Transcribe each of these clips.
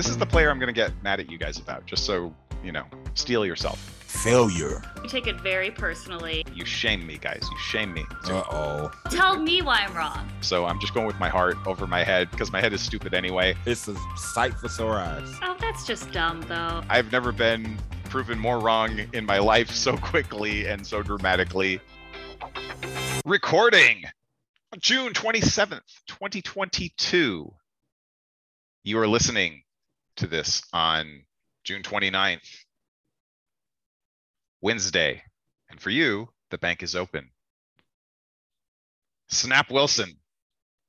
This is the player I'm going to get mad at you guys about, just so, you know, steel yourself. Failure. You take it very personally. You shame me, guys. You shame me. Uh oh. Tell me why I'm wrong. So I'm just going with my heart over my head because my head is stupid anyway. It's a sight for sore eyes. Oh, that's just dumb, though. I've never been proven more wrong in my life so quickly and so dramatically. Recording June 27th, 2022. You are listening to this on June 29th, Wednesday. And for you, the bank is open. Snap Wilson,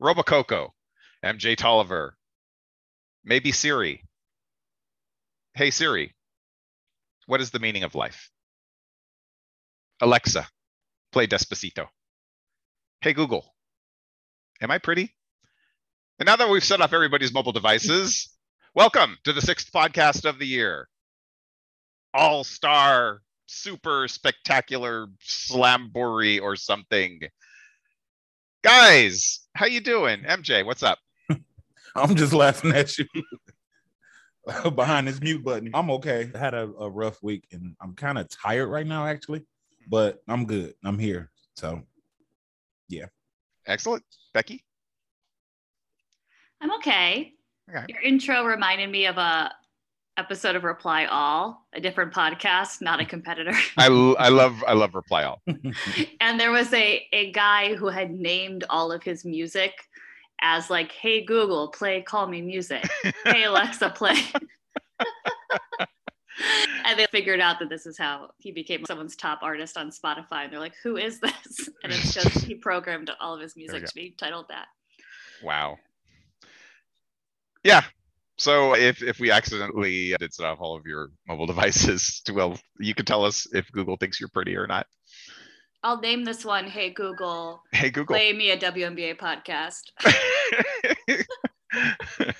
Robocoko, MJ Tolliver, maybe Siri. Hey Siri, what is the meaning of life? Alexa, play Despacito. Hey Google, am I pretty? And now that we've set off everybody's mobile devices, welcome to the sixth podcast of the year. All star, super spectacular slamboree or something. Guys, how you doing? MJ, what's up? I'm just laughing at you behind this mute button. I'm okay. I had a, a rough week and I'm kind of tired right now, actually, but I'm good. I'm here. So, yeah. Excellent. Becky? I'm okay. Okay. Your intro reminded me of a episode of Reply All, a different podcast, not a competitor. I, I love I love reply all. and there was a a guy who had named all of his music as like, "Hey Google, play Call Me Music." "Hey Alexa, play." and they figured out that this is how he became someone's top artist on Spotify. And they're like, "Who is this?" And it's just he programmed all of his music to be titled that. Wow. Yeah. So if if we accidentally did set off all of your mobile devices, well, you can tell us if Google thinks you're pretty or not. I'll name this one. Hey Google, Hey Google. play me a WNBA podcast.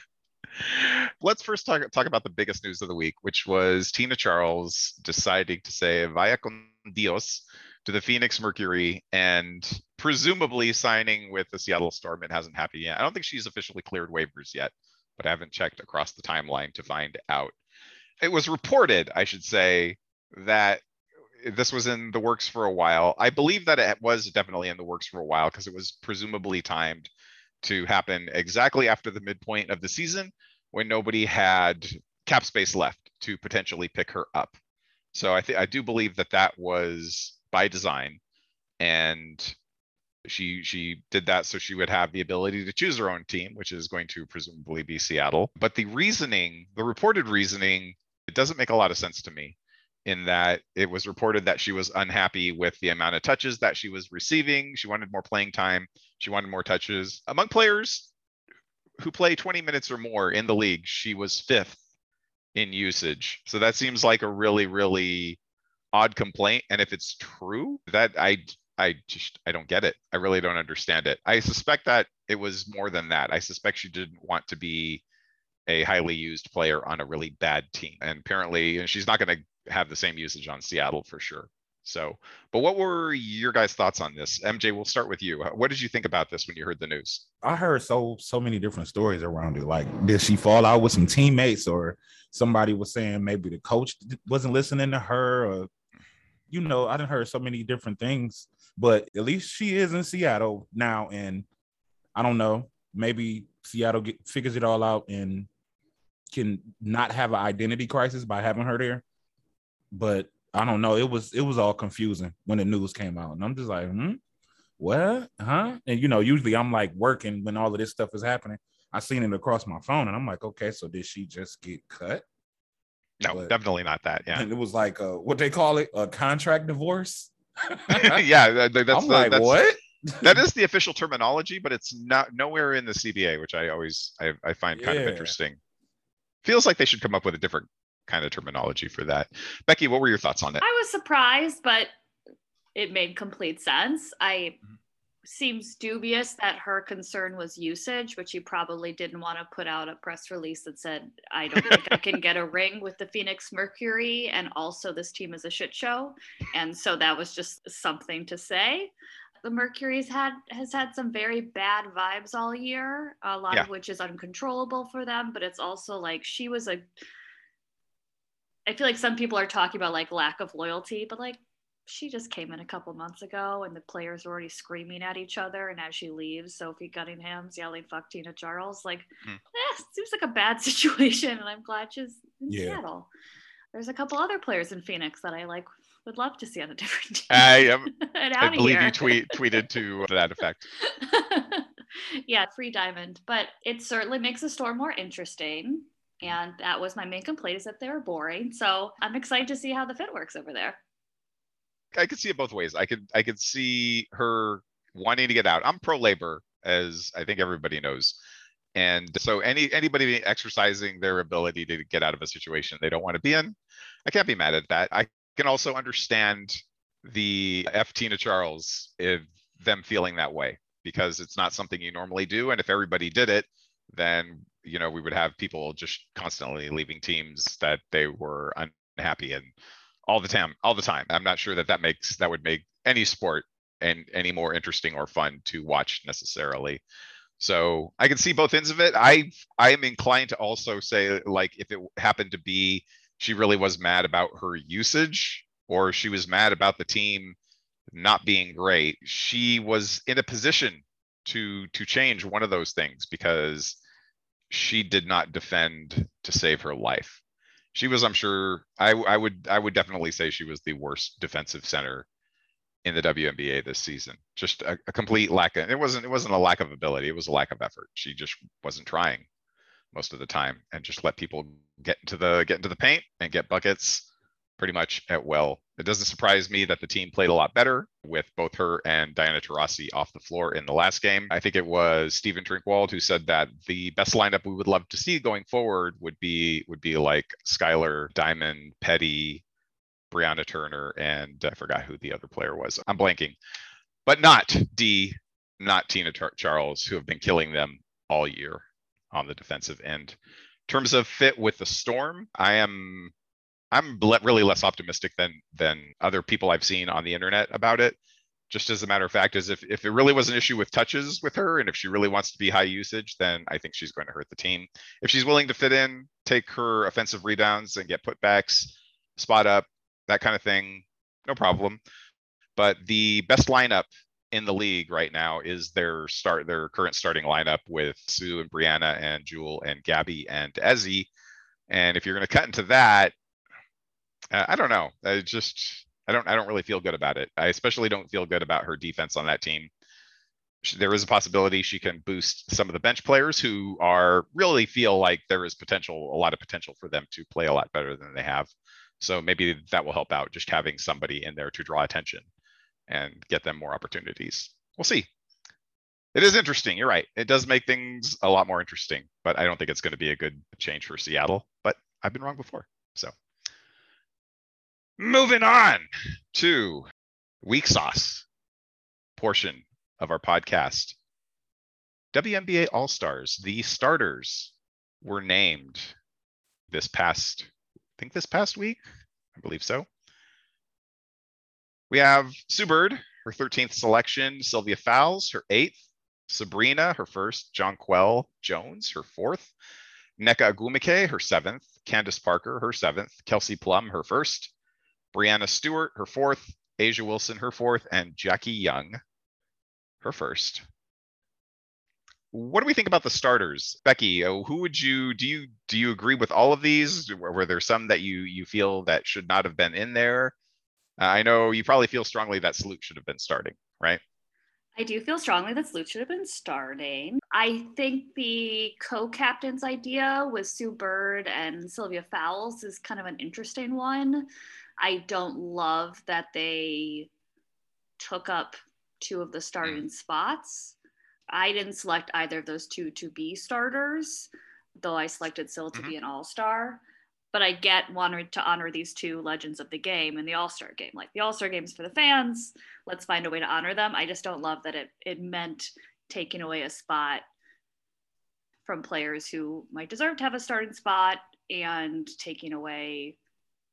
Let's first talk talk about the biggest news of the week, which was Tina Charles deciding to say "Vaya con Dios" to the Phoenix Mercury and presumably signing with the Seattle Storm. It hasn't happened yet. I don't think she's officially cleared waivers yet, but I haven't checked across the timeline to find out. It was reported, I should say, that this was in the works for a while. I believe that it was definitely in the works for a while because it was presumably timed to happen exactly after the midpoint of the season when nobody had cap space left to potentially pick her up. So I think I do believe that that was by design, and she she did that so she would have the ability to choose her own team, which is going to presumably be Seattle. But the reasoning, the reported reasoning, it doesn't make a lot of sense to me in that it was reported that she was unhappy with the amount of touches that she was receiving. She wanted more playing time. She wanted more touches. Among players who play 20 minutes or more in the league, she was fifth in usage. So that seems like a really, really odd complaint. And if it's true, that I I just I don't get it. I really don't understand it. I suspect that it was more than that. I suspect she didn't want to be a highly used player on a really bad team. And apparently and she's not going to have the same usage on Seattle for sure. So, but what were your guys' thoughts on this? MJ, we'll start with you. What did you think about this when you heard the news? I heard so so many different stories around it. Like, did she fall out with some teammates, or somebody was saying maybe the coach wasn't listening to her, or you know, I didn't heard so many different things. But at least she is in Seattle now, and I don't know, maybe Seattle get, figures it all out and can not have an identity crisis by having her there. But I don't know. It was it was all confusing when the news came out, and I'm just like, hmm, what, huh? And you know, usually I'm like working when all of this stuff is happening. I seen it across my phone, and I'm like, okay, so did she just get cut? No, But- definitely not that. Yeah, And it was like uh what they call it, a contract divorce. yeah. that- that- That's I'm the, like, that's, what? that is the official terminology, but it's not nowhere in the CBA, which I always I, I find kind of interesting. Feels like they should come up with a different kind of terminology for that. Becky, what were your thoughts on it? I was surprised, but it made complete sense. I Mhm. Seems dubious that her concern was usage, which she probably didn't want to put out a press release that said, I don't think I can get a ring with the Phoenix Mercury. And also, this team is a shit show. And so that was just something to say. the Mercury's had has had some very bad vibes all year, a lot Yeah. of which is uncontrollable for them, but it's also like she was a I feel like some people are talking about like lack of loyalty, but like she just came in a couple months ago and the players were already screaming at each other and as she leaves, Sophie Cunningham's yelling fuck Tina Charles. Like, Hmm. eh, seems like a bad situation and I'm glad she's in Yeah. Seattle. There's a couple other players in Phoenix that I like would love to see on a different team. I am. and I out of believe here. you tweet tweeted to that effect. yeah, free diamond. But it certainly makes the store more interesting. And that was my main complaint is that they were boring. So I'm excited to see how the fit works over there. I could see it both ways. I could I could see her wanting to get out. I'm pro labor, as I think everybody knows. And so any anybody exercising their ability to get out of a situation they don't want to be in, I can't be mad at that. I can also understand the F Tina Charles if them feeling that way because it's not something you normally do. And if everybody did it, then you know we would have people just constantly leaving teams that they were unhappy in all the time all the time. I'm not sure that that makes that would make any sport and any more interesting or fun to watch necessarily. So i can see both ends of it. I i am inclined to also say like if it happened to be she really was mad about her usage or she was mad about the team not being great she was in a position to to change one of those things because she did not defend to save her life she was i'm sure i i would i would definitely say she was the worst defensive center in the WNBA this season. Just a, a complete lack of it wasn't it wasn't a lack of ability, it was a lack of effort. She just wasn't trying most of the time and just let people get into the get into the paint and get buckets pretty much at will. It doesn't surprise me that the team played a lot better with both her and Diana Taurasi off the floor in the last game. I think it was Stephen Drinkwald who said that the best lineup we would love to see going forward would be would be like Skylar, Diamond, Peddy, Brianna Turner, and I forgot who the other player was. I'm blanking, but not D, not Tina Char- Charles, who have been killing them all year on the defensive end. In terms of fit with the Storm, I am I'm really less optimistic than than other people I've seen on the internet about it. Just as a matter of fact, is if if it really was an issue with touches with her, and if she really wants to be high usage, then I think she's going to hurt the team. If she's willing to fit in, take her offensive rebounds and get putbacks, spot up, that kind of thing, no problem. But the best lineup in the league right now is their start their current starting lineup with Sue and Brianna and Jewel and Gabby and Ezi. And if you're going to cut into that, uh, I don't know. I just I don't I don't really feel good about it. I especially don't feel good about her defense on that team. There is a possibility she can boost some of the bench players who are really feel like there is potential, a lot of potential for them to play a lot better than they have. So maybe that will help out just having somebody in there to draw attention and get them more opportunities. We'll see. It is interesting. You're right. It does make things a lot more interesting, but I don't think it's going to be a good change for Seattle. But I've been wrong before. So moving on to weak sauce portion of our podcast. WNBA All Stars, the starters were named this past, I think this past week. I believe so. We have Sue Bird, her 13th selection, Sylvia Fowles, her eighth, Sabrina, her first, Jonquel Jones, her fourth, Nneka Ogwumike, her seventh, Candace Parker, her seventh, Kelsey Plum, her first, Breanna Stewart, her fourth, A'ja Wilson, her fourth, and Jackie Young, her first. What do we think about the starters, Becky? uh, Who would you do you do you agree with all of these? Were, there some that you you feel that should not have been in there? Uh, I know you probably feel strongly that Sloot should have been starting, right? I do feel strongly that Sloot should have been starting. I think the co-captain's idea with Sue Bird and Sylvia Fowles is kind of an interesting one. I don't love that they took up two of the starting spots. I didn't select either of those two to be starters, though I selected Syl to Mhm. be an all-star. But I get wanted to honor these two legends of the game in the All-Star game. Like the All-Star games for the fans, let's find a way to honor them. I just don't love that it it meant taking away a spot from players who might deserve to have a starting spot and taking away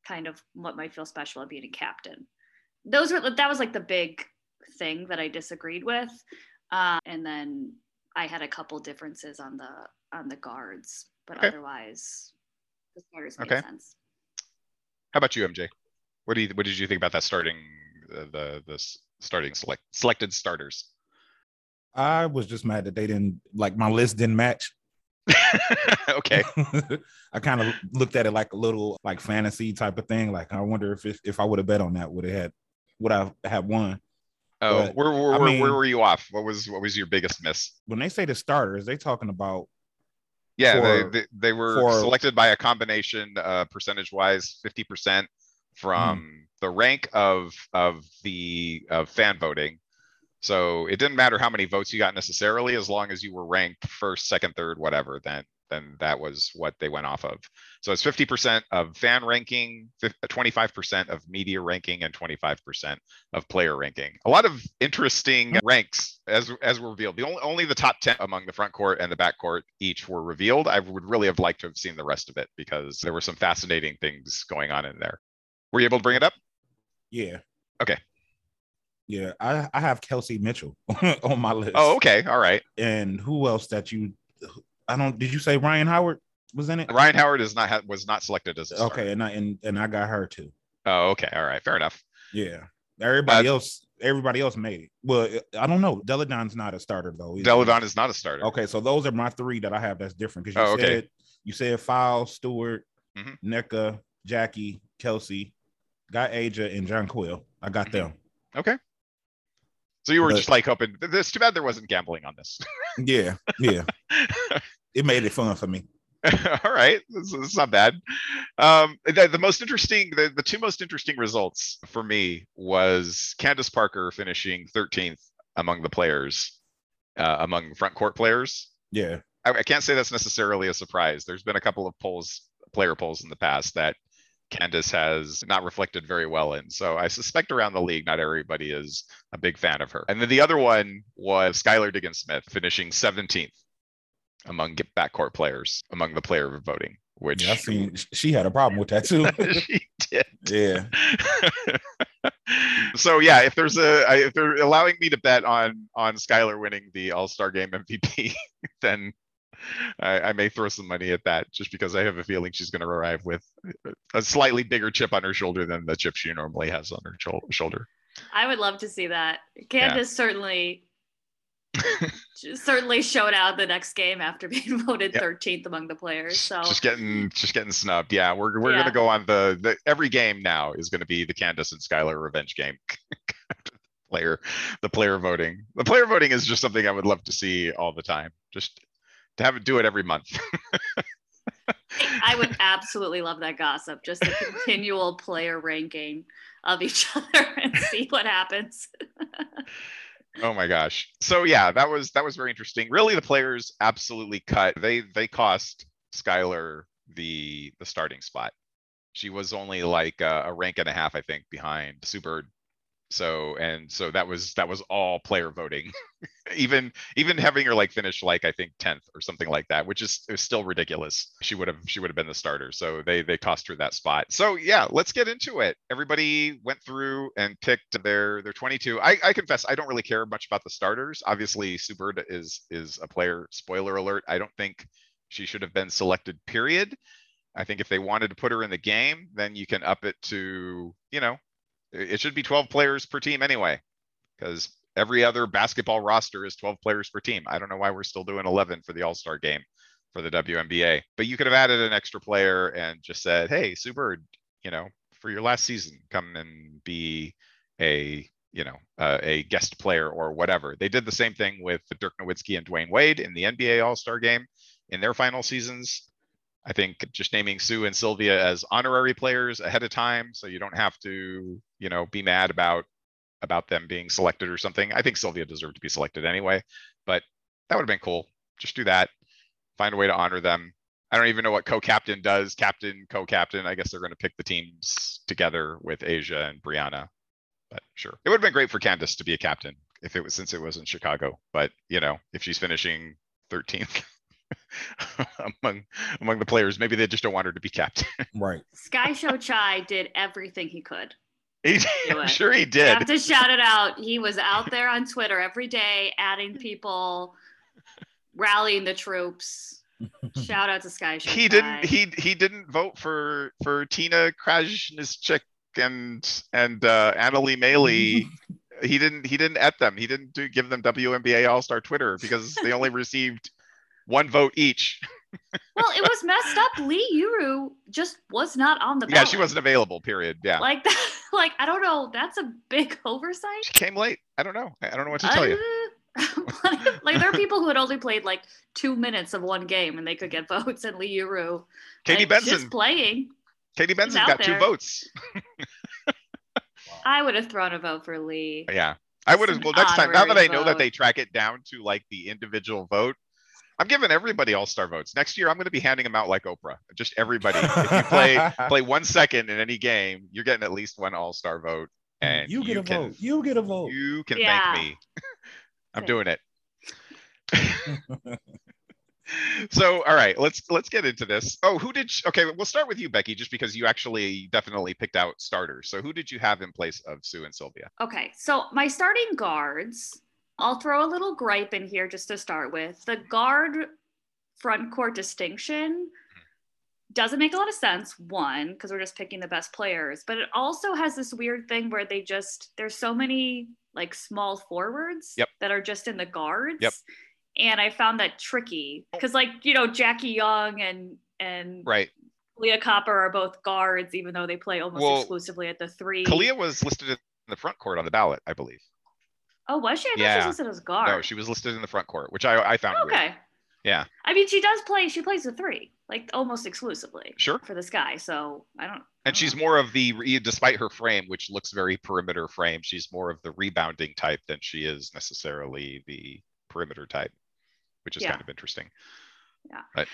kind of what might feel special about being a captain. Those were that was like the big thing that I disagreed with. Uh, and then I had a couple differences on the on the guards, but Okay. otherwise the starters make Okay. sense. How about you, MJ? What do you what did you think about that starting uh, the the starting select selected starters? I was just mad that they didn't like my list didn't match. okay. I kind of looked at it like a little like fantasy type of thing. Like I wonder if it, if I would have bet on that, would have had would I have won? Oh, But, where where, I mean- where were you off? What was what was your biggest miss? When they say the starters, they talking about Yeah, For- they, they they were for- selected by a combination, uh, percentage wise, fifty percent from Hmm. the rank of of the of fan voting. So it didn't matter how many votes you got necessarily, as long as you were ranked first, second, third, whatever. Then then that was what they went off of. So it's fifty percent of fan ranking, uh, twenty five percent of media ranking, and twenty five percent of player ranking. A lot of interesting ranks as as were revealed. The only only the top ten among the front court and the back court each were revealed. I would really have liked to have seen the rest of it because there were some fascinating things going on in there. Were you able to bring it up? yeah. Okay. Yeah, I, I have Kelsey Mitchell on my list. Oh, okay, all right. and who else that you I don't did you say Rhyne Howard was in it? Rhyne Howard is not was not selected as. Okay, and I and, and I got her too. Oh, okay, all right, fair enough. Yeah. Everybody Uh, else everybody else made it. Well, I don't know. Delle Donne's not a starter though. Delle Donne is not a starter. Okay, so those are my three that I have that's different because you Oh, okay. said you said Fowles, Stewart, Mhm. Nneka, Jackie, Kelsey, got A'ja, and Jonquel. I got them. Okay. So you were But- just like hoping. It's too bad there wasn't gambling on this. Yeah, yeah. it made it fun for me. All right, this, this is not bad. Um, the, the most interesting, the, the two most interesting results for me was Candace Parker finishing 13th among the players, uh, among front court players. Yeah. I, I can't say that's necessarily a surprise. There's been a couple of polls, player polls in the past that Candace has not reflected very well in. So I suspect around the league, not everybody is a big fan of her. And then the other one was Skylar Diggins Smith finishing 17th among get- backcourt players among the player voting, which Yeah, I seen she had a problem with that too. she did. yeah. so yeah, if there's a if they're allowing me to bet on on Skylar winning the All Star Game MVP, then I, I may throw some money at that just because I have a feeling she's going to arrive with a slightly bigger chip on her shoulder than the chip she normally has on her shou- shoulder. I would love to see that. Candace certainly certainly showed out the next game after being voted Yep. 13th among the players. So Just getting just getting snubbed. Yeah, we're we're Yeah. gonna go on the, the every game now is gonna be the Candace and Skylar revenge game. player the player voting. The player voting is just something I would love to see all the time. Just to have it do it every month. I would absolutely love that gossip, just a continual player ranking of each other and see what happens. oh my gosh. So yeah, that was that was very interesting. Really the players absolutely cut. They they cost Skylar the the starting spot. She was only like a, a rank and a half, I think, behind Bird. So and so that was that was all player voting. even even having her like finish like I think 10th or something like that, which is, is still ridiculous. She would have she would have been the starter. So they they cost her that spot. So yeah, let's get into it. Everybody went through and picked their their 22. I, I confess I don't really care much about the starters. Obviously, Bird is is a player. Spoiler alert. I don't think she should have been selected, period. I think if they wanted to put her in the game, then you can up it to, you know, it should be 12 players per team anyway, because every other basketball roster is 12 players per team. I don't know why we're still doing 11 for the All Star game for the WNBA, but you could have added an extra player and just said, hey, Sue Bird, you know, for your last season, come and be a you know uh, a guest player or whatever. They did the same thing with Dirk Nowitzki and Dwyane Wade in the NBA All Star game in their final seasons. I think just naming Sue and Sylvia as honorary players ahead of time, so you don't have to, you know, be mad about about them being selected or something. I think Sylvia deserved to be selected anyway, but that would have been cool. Just do that. Find a way to honor them. I don't even know what co-captain does. Captain, co-captain. I guess they're going to pick the teams together with A'ja and Breanna. But sure, it would have been great for Candace to be a captain if it was since it was in Chicago. But you know, if she's finishing 13th among among the players, maybe they just don't want her to be captain. Right. Sky Show Chai did everything he could He- I'm sure he I did. have to shout it out. He was out there on Twitter every day, adding people, rallying the troops. Shout out to Sky. Show He Sky. didn't. He he didn't vote for for Tina Krajisnik and and uh, Annalie Maley. he didn't. He didn't at them. He didn't do, give them WNBA All Star Twitter because they only received one vote each. Well, it was messed up. Li Yueru just was not on the Yeah, she wasn't available. Period. Yeah, Like that. Like I don't know. That's a big oversight. she came late. I don't know. I don't know what to tell you. Uh, like there are people who had only played like two minutes of one game and they could get votes, and Li Yueru, Katie like, Benson. just playing. Katie Benson got two votes. I would have thrown a vote for Lee. Yeah. I would have, well, next time, now that I know that they track it down to like the individual vote, I'm giving everybody all star votes. Next year, I'm going to be handing them out like Oprah. Just everybody. If you play play one second in any game, you're getting at least one all star vote. And you get a can, vote. You get a vote. You can Yeah. thank me. I'm doing it. so all right let's let's get into this oh who did sh- okay we'll start with you becky just because you actually definitely picked out starters so who did you have in place of sue and sylvia Okay, so my starting guards, I'll throw a little gripe in here just to start with. The guard front court distinction doesn't make a lot of sense, one, because we're just picking the best players, but it also has this weird thing where they just, there's so many like small forwards Yep. that are just in the guards. Yep. And I found that tricky because, like, you know, Jackie Young and, and right Kahleah Copper are both guards, even though they play almost Well, exclusively at the three. kahleah was listed in the front court on the ballot i believe Oh, was she? I thought she Yeah. was listed as guard. no she was listed in the front court which i i found weird Okay. Yeah. I mean, she does play. She plays the three, like almost exclusively sure for this guy. So I don't. I and don't she's know. more of the despite her frame which looks very perimeter frame she's more of the rebounding type than she is necessarily the perimeter type which is Yeah. kind of interesting Yeah. But.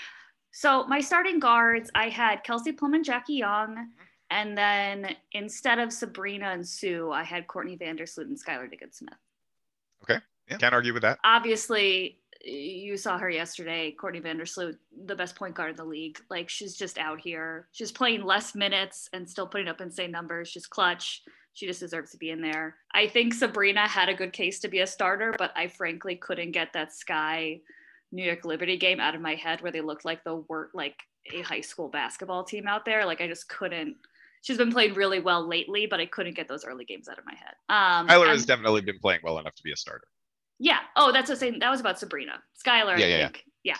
So my starting guards, I had Kelsey Plum and Jackie Young, Mm-hmm. and then instead of Sabrina and Sue, I had Courtney Vandersloot and Skylar Diggins Smith. Yeah. can't argue with that Obviously, you saw her yesterday, Courtney Vandersloot, the best point guard in the league. Like she's just out here. She's playing less minutes and still putting up insane numbers. She's clutch. She just deserves to be in there. I think Sabrina had a good case to be a starter, but I frankly couldn't get that Sky New York Liberty game out of my head where they looked like the wor like a high school basketball team out there. Like I just couldn't. She's been playing really well lately, but I couldn't get those early games out of my head. Um, Tyler and- has definitely been playing well enough to be a starter yeah. Oh, that's the same. That was about Sabrina. Skylar, Yeah, I yeah, yeah. think. Yeah.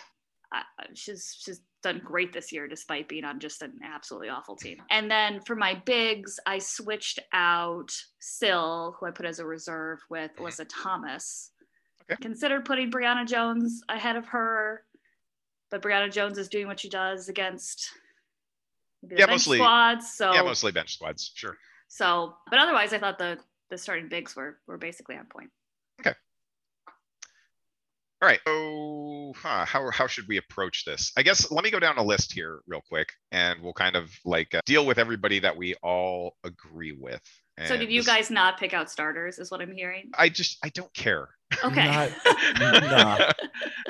Uh, she's she's done great this year despite being on just an absolutely awful team. And then for my bigs, I switched out Syl, who I put as a reserve with Alyssa Thomas. Okay. Considered putting Brionna Jones ahead of her, but Brionna Jones is doing what she does against the Yeah, bench mostly- squads. So yeah mostly bench squads sure so, but otherwise, I thought the the starting bigs were were basically on point. All right. So, huh, how how should we approach this? I guess let me go down a list here real quick, and we'll kind of like uh, deal with everybody that we all agree with. So did you this- guys not pick out starters? Is what I'm hearing. I just I don't care. Okay. Not- nah.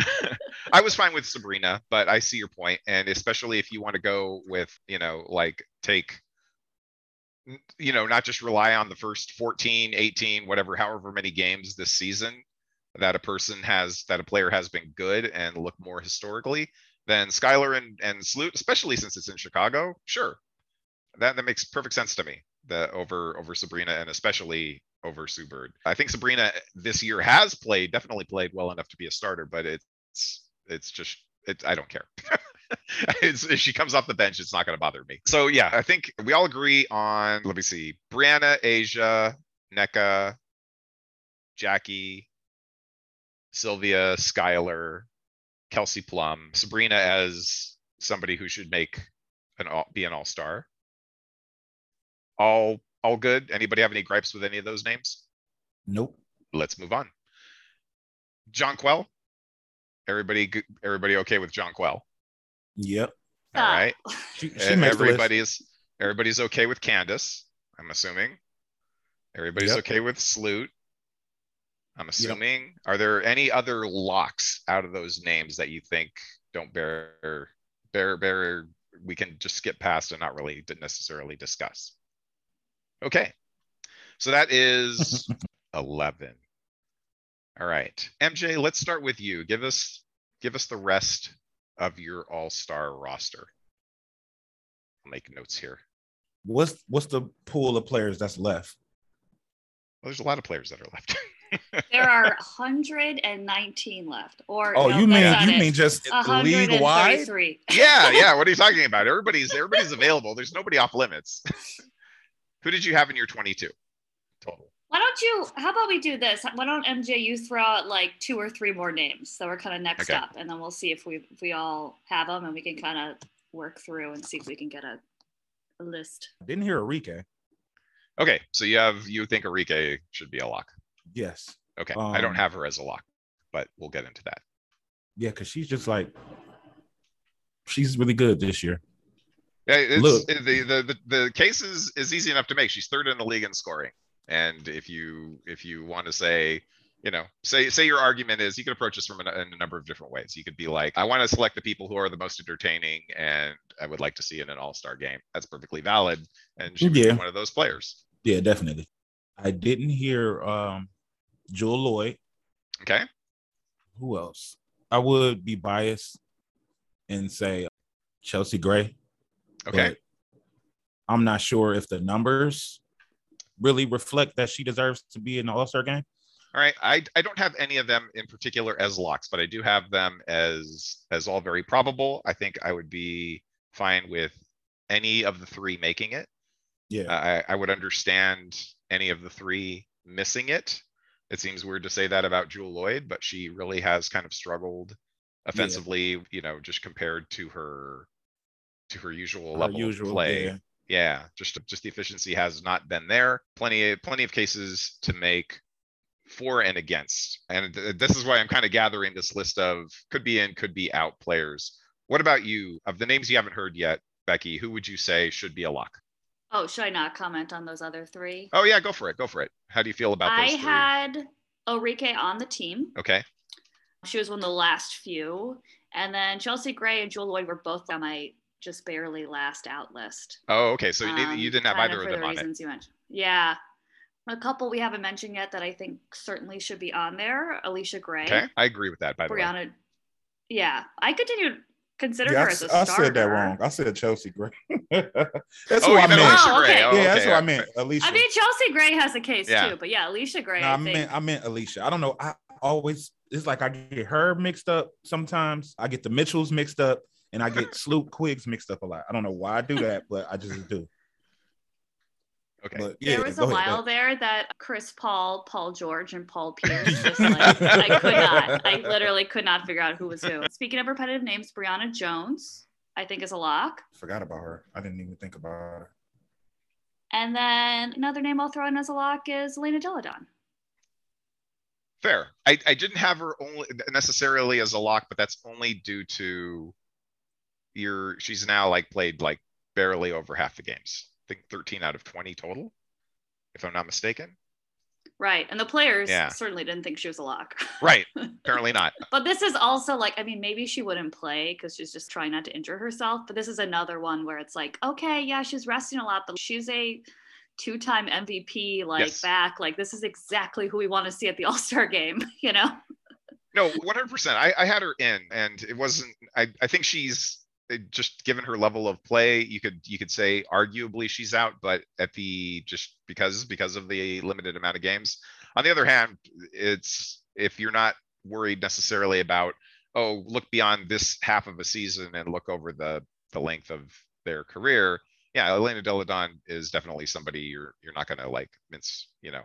I was fine with Sabrina, but I see your point, and especially if you want to go with you know like take you know not just rely on the first 14 18 whatever however many games this season that a person has that a player has been good and look more historically than Skylar and and Sloot especially since it's in Chicago sure that that makes perfect sense to me that over over Sabrina and especially over Sue Bird I think Sabrina this year has played definitely played well enough to be a starter but it's it's just it I don't care if she comes off the bench, it's not going to bother me. So yeah, I think we all agree on. Let me see: Breanna, A'ja, Nneka, Jackie, Sylvia, Skylar, Kelsey Plum, Sabrina as somebody who should make an all be an all star. All all good. Anybody have any gripes with any of those names? Nope. Let's move on. Jonquel. Everybody, everybody okay with Jonquel? Yep. All Ah. right. She, she makes the list. everybody's everybody's okay with Candace. I'm assuming. Everybody's Yep. okay with Sloot. I'm assuming. Are there any other locks out of those names that you think don't bear bear bear? We can just skip past and not really necessarily discuss. Okay. So that is 11. All right, MJ, let's start with you. Give us, give us the rest of your all-star roster. I'll make notes here. What's what's the pool of players that's left? Well, there's a lot of players that are left. There are 119 left. Or Oh, no, you mean you it. mean just league wide? Yeah, yeah. What are you talking about? Everybody's everybody's available. There's nobody off limits. Who did you have in your 22 total? Why don't you? How about we do this? Why don't MJ you throw out like two or three more names so we're kind of next Okay. up, and then we'll see if we if we all have them, and we can kind of work through and see if we can get a, a list. Didn't hear Arike. Okay, so you have you think Arike should be a lock. Yes. Okay, I don't Um, have her as a lock, but we'll get into that. Yeah, because she's just like she's really good this year. Yeah, it's the, the the the case is is easy enough to make. She's third in the league in scoring, and if you if you want to say, you know, say say your argument is you could approach this from a, in a number of different ways. You could be like, I want to select the people who are the most entertaining, and I would like to see in an All Star game. That's perfectly valid, and she's Yeah. one of those players. Yeah, definitely. I didn't hear um Jewel Lloyd. Okay, Who else? I would be biased and say Chelsea Gray. okay, I'm not sure if the numbers really reflect that she deserves to be in the All Star game. all right. I I don't have any of them in particular as locks, but I do have them as as all very probable. I think I would be fine with any of the three making it. Yeah. I, I would understand any of the three missing it. It seems weird to say that about Jewel Lloyd, but she really has kind of struggled offensively, you know, just compared to her to her usual Her level usual, of play. yeah. Yeah, just just the efficiency has not been there. Plenty plenty of cases to make for and against. And th- this is why I'm kind of gathering this list of could be in, could be out players. What about you? Of the names you haven't heard yet, Becky, who would you say should be a lock? Oh, should I not comment on those other three? Oh yeah, go for it. Go for it. How do you feel about those I three? had Arike on the team. Okay. She was one of the last few, and then Chelsea Gray and Jewel Lloyd were both on my just barely last out list. Oh, okay. So you, Um, you didn't have either of for them the on it. reasons you mentioned. Yeah. A couple we haven't mentioned yet that I think certainly should be on there. Alicia Gray, Okay. I agree with that, by the way. Brianna. Yeah, I continue to consider Yeah, her I, as a I starter. said that wrong. I said Chelsea Gray. that's Oh, who I meant meant. Alicia Oh, Gray. okay. Yeah, that's okay. what I meant. Alicia. I mean, Chelsea Gray has a case Yeah. too, but yeah, Alicia Gray. no, I, I meant I meant Alicia. I don't know. I always it's like I get her mixed up sometimes. I get the Mitchells mixed up, and I get Sloop Quiggs mixed up a lot. I don't know why I do that, but I just do. Okay. But yeah, there was a go ahead, while there that Chris Paul, Paul George, and Paul Pierce just like I could not. I literally could not figure out who was who. Speaking of repetitive names, Brionna Jones, I think is a lock. Forgot about her. I didn't even think about her. And then another name I'll throw in as a lock is Elena Delle Donne. Fair. I, I didn't have her only necessarily as a lock, but that's only due to your she's now like played like barely over half the games. I think 13 out of 20 total, if I'm not mistaken. Right. And the players Yeah. certainly didn't think she was a lock. Right. Apparently not. But this is also like, I mean, maybe she wouldn't play because she's just trying not to injure herself. But this is another one where it's like, okay, yeah, she's resting a lot, but she's a two time MVP, like Yes. back. Like, this is exactly who we want to see at the All Star game, you know? No, 100%. I, I had her in and it wasn't, I, I think she's Eh, just given her level of play, you could, you could say arguably she's out, but at the, just because, because of the limited amount of games. On the other hand, it's, if you're not worried necessarily about, oh, look beyond this half of a season and look over the, the length of their career. Yeah, Elena Delle Donne is definitely somebody you're, you're not gonna like mince, you know,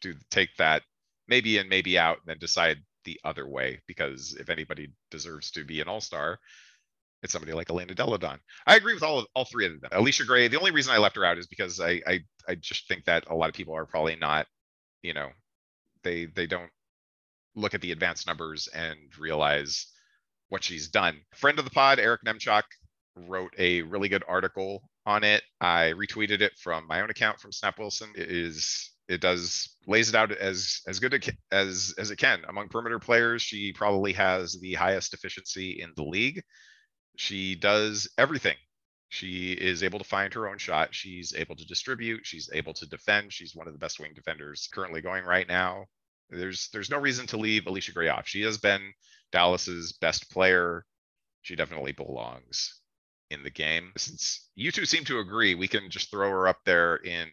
do, take that maybe in, maybe out, and then decide the other way, because if anybody deserves to be an all-star, it's somebody like Elena Delle Donne. I agree with all of all three of them. Alicia Gray, the only reason I left her out is because I I I just think that a lot of people are probably not, you know, they they don't look at the advanced numbers and realize what she's done. Friend of the pod, Eric Nemchuk, wrote a really good article on it. I retweeted it from my own account from Snap Wilson. It is it does lays it out as as good as as it can among perimeter players. She probably has the highest efficiency in the league. She does everything. She is able to find her own shot. She's able to distribute. She's able to defend. She's one of the best wing defenders currently going right now. There's there's no reason to leave Alicia Gray off. She has been Dallas's best player. She definitely belongs in the game. Since you two seem to agree, we can just throw her up there in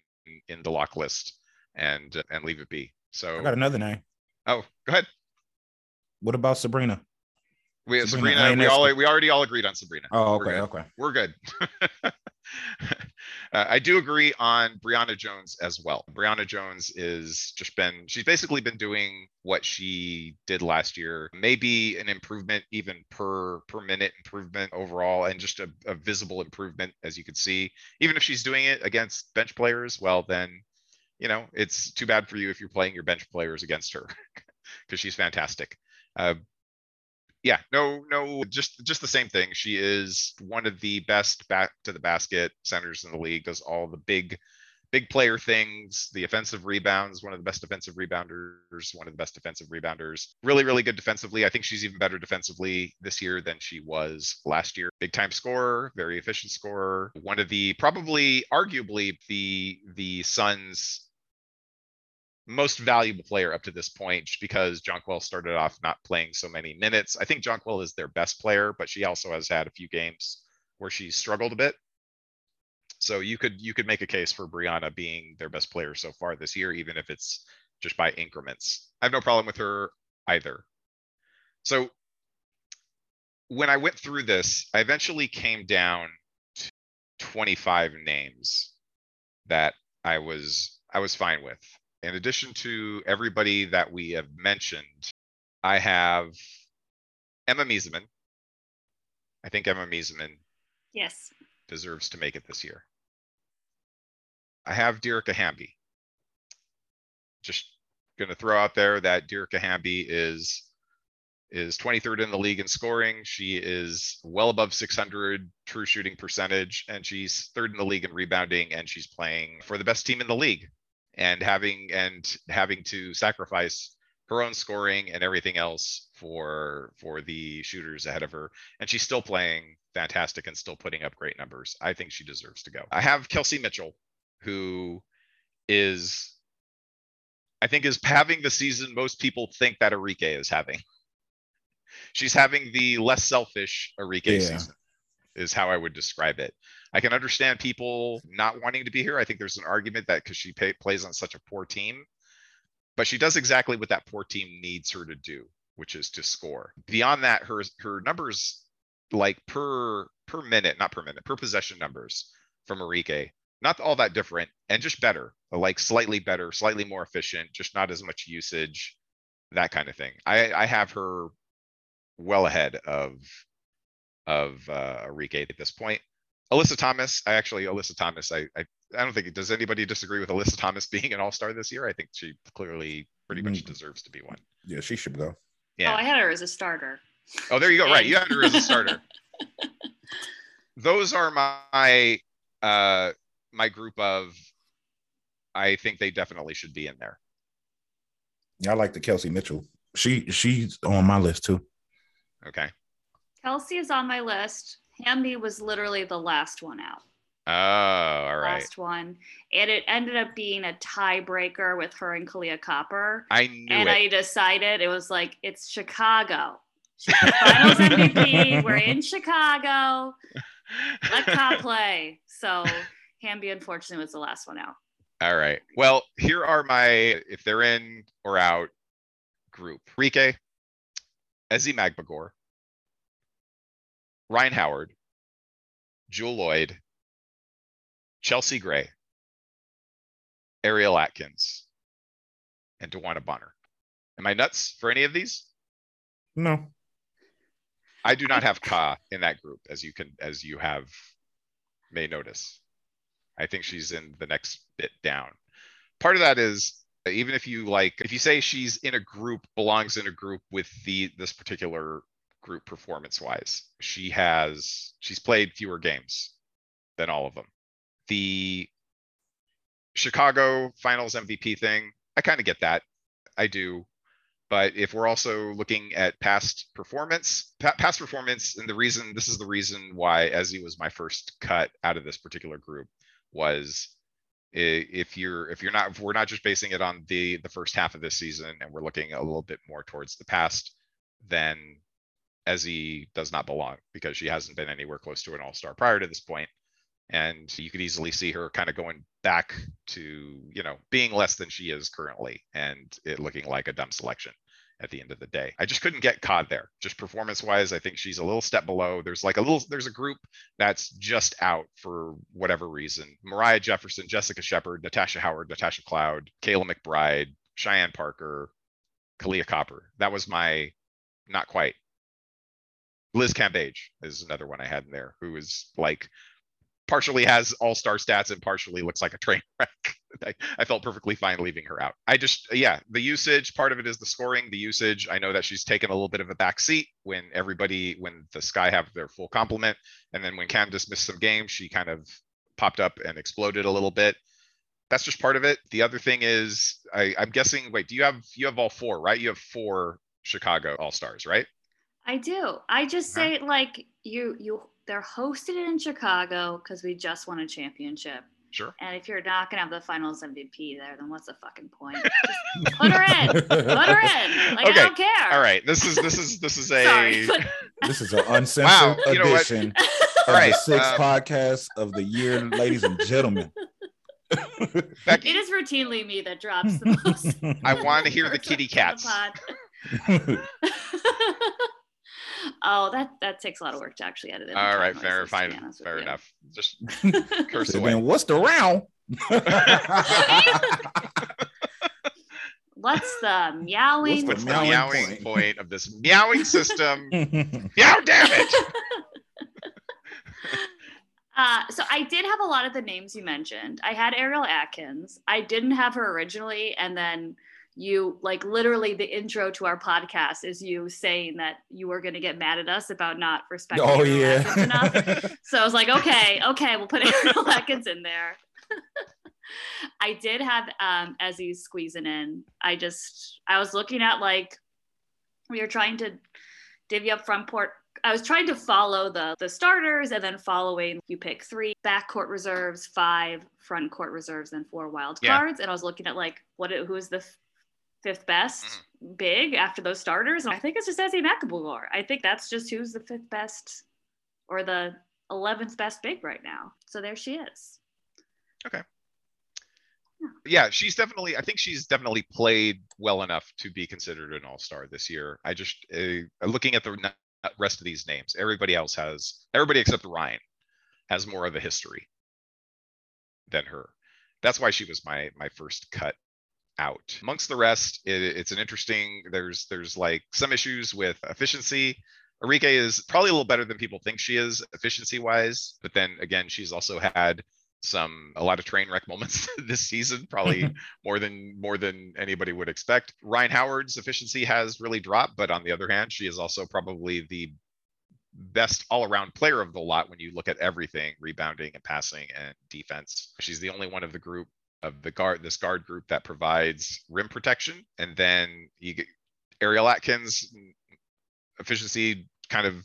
in the lock list and and leave it be. So I got another name. Oh, go ahead. What about Sabrina? We Sabrina we all we already all agreed on Sabrina. Oh, We're okay, okay. We're good. Uh, I do agree on Brionna Jones as well. Brionna Jones is just been she's basically been doing what she did last year. Maybe an improvement even per per minute improvement overall and just a, a visible improvement as you could see. Even if she's doing it against bench players, well then you know, it's too bad for you if you're playing your bench players against her because she's fantastic. Uh, yeah, no, no, just just the same thing. She is one of the best back to the basket centers in the league. Does all the big, big player things. The offensive rebounds, one of the best defensive rebounders, one of the best defensive rebounders. Really, really good defensively. I think she's even better defensively this year than she was last year. Big time scorer, very efficient scorer. One of the probably, arguably the the Suns most valuable player up to this point because Jonquel started off not playing so many minutes. I think Jonquel is their best player, but she also has had a few games where she struggled a bit. So you could you could make a case for Brionna being their best player so far this year, even if it's just by increments. I have no problem with her either. So when I went through this, I eventually came down to 25 names that I was I was fine with in addition to everybody that we have mentioned, I have Emma Meesseman. I think Emma Meesseman Yes. deserves to make it this year. I have Dearica Hamby. Just gonna throw out there that Dearica Hamby is is 23rd in the league in scoring. She is well above 600 true shooting percentage, and she's third in the league in rebounding, and she's playing for the best team in the league and having and having to sacrifice her own scoring and everything else for for the shooters ahead of her. And she's still playing fantastic and still putting up great numbers. I think she deserves to go. I have kelsey mitchell who is i think is having the season most people think that Arike is having. She's having the less selfish Arike Yeah. season is how i would describe it I can understand people not wanting to be here. I think there's an argument that because she pay, plays on such a poor team, but she does exactly what that poor team needs her to do, which is to score. Beyond that, her her numbers, like per per minute, not per minute, per possession numbers from Marike, not all that different, and just better, like slightly better, slightly more efficient, just not as much usage, that kind of thing. I I have her well ahead of of uh, Arike at this point. Alyssa Thomas, I actually Alyssa Thomas, I, I I don't think does anybody disagree with Alyssa Thomas being an all-star this year? I think she clearly pretty much Mm. deserves to be one. Yeah, she should go. Oh, Yeah. I had her as a starter. Oh, there you go. Right. You had her as a starter. Those are my uh my group of I think they definitely should be in there. Yeah, I like the Kelsey Mitchell. She she's on my list too. Okay. Kelsey is on my list. Hamby was literally the last one out. Oh, all right. Last one. And it ended up being a tiebreaker with her and Kahleah Copper. I knew and it. I decided it was like, it's Chicago. Finals MVP. We're in Chicago. Let Cop play. So Hamby, unfortunately, was the last one out. All right. Well, here are my if they're in or out group. Rike, Ezi Magbegor, Ryan Howard, Jewel Lloyd, Chelsea Gray, Ariel Atkins, and DeWanna Bonner. Am I nuts for any of these? No. I do not have Ka in that group, as you can as you have may notice. I think she's in the next bit down. Part of that is even if you like, if you say she's in a group, belongs in a group with the this particular group performance wise, she has she's played fewer games than all of them. The Chicago Finals MVP thing, I kind of get that. I do. But if we're also looking at past performance, pa- past performance, and the reason this is the reason why Ezi was my first cut out of this particular group was if you're if you're not if we're not just basing it on the the first half of this season and we're looking a little bit more towards the past, then Ezi does not belong because she hasn't been anywhere close to an all-star prior to this point. And you could easily see her kind of going back to, you know, being less than she is currently and it looking like a dumb selection at the end of the day. I just couldn't get caught there. Just performance wise, I think she's a little step below. There's like a little, there's a group that's just out for whatever reason. Moriah Jefferson, Jessica Shepard, Natasha Howard, Natasha Cloud, Kayla McBride, Cheyenne Parker, Kahleah Copper. That was my not quite. Liz Cambage is another one I had in there who is like partially has all-star stats and partially looks like a train wreck. I, I felt perfectly fine leaving her out. I just yeah, the usage part of it is the scoring, the usage. I know that she's taken a little bit of a back seat when everybody when the Sky have their full complement, and then when Candace missed some games, she kind of popped up and exploded a little bit. That's just part of it. The other thing is I, I'm guessing. Wait, do you have you have all four right? You have four Chicago All Stars, right? I do. I just Uh-huh. say like you you they're hosted in Chicago because we just won a championship. Sure. And if you're not gonna have the finals MVP there, then what's the fucking point? Just put her in. Put her in. Like Okay, I don't care. All right. This is this is this is a Sorry. but- This is an uncensored Wow, you know edition of right, the sixth um, podcast of the year, ladies and gentlemen. Becky, it is routinely me that drops the most. I want to hear the kitty cats. pod. Oh, that that takes a lot of work to actually edit it. All right, fair, fine, fair enough. Just curse away. then what's the round? What's the meowing? What's What's the meowing meowing point? point of this meowing system? Meow, damn it! Uh, so I did have a lot of the names you mentioned. I had Ariel Atkins. I didn't have her originally, and then you like literally the intro to our podcast is you saying that you were going to get mad at us about not respecting oh yeah. Enough. So I was like, okay, okay, we'll put Ariel Atkins in there. I did have um Ezi squeezing in. I just I was looking at like we were trying to divvy up front court. I was trying to follow the the starters and then following you pick three backcourt reserves, five front court reserves, and four wild Yeah. cards. And I was looking at like what it- who is the fifth best big after those starters. And I think it's just Ezi Magbegor. I think that's just who's the fifth best or the eleventh best big right now. So there she is. Okay. Yeah, she's definitely. I think she's definitely played well enough to be considered an all-star this year. I just uh, looking at the rest of these names. Everybody else has. Everybody except Rhyne has more of a history than her. That's why she was my my first cut out. Amongst the rest, it, it's an interesting. There's there's like some issues with efficiency. Arike is probably a little better than people think she is efficiency wise, but then again, she's also had some a lot of train wreck moments this season, probably more than more than anybody would expect. Rhyne Howard's efficiency has really dropped, but on the other hand, she is also probably the best all-around player of the lot when you look at everything, rebounding and passing and defense. She's the only one of the group of the guard this guard group that provides rim protection, and then you get Ariel Atkins mm, efficiency kind of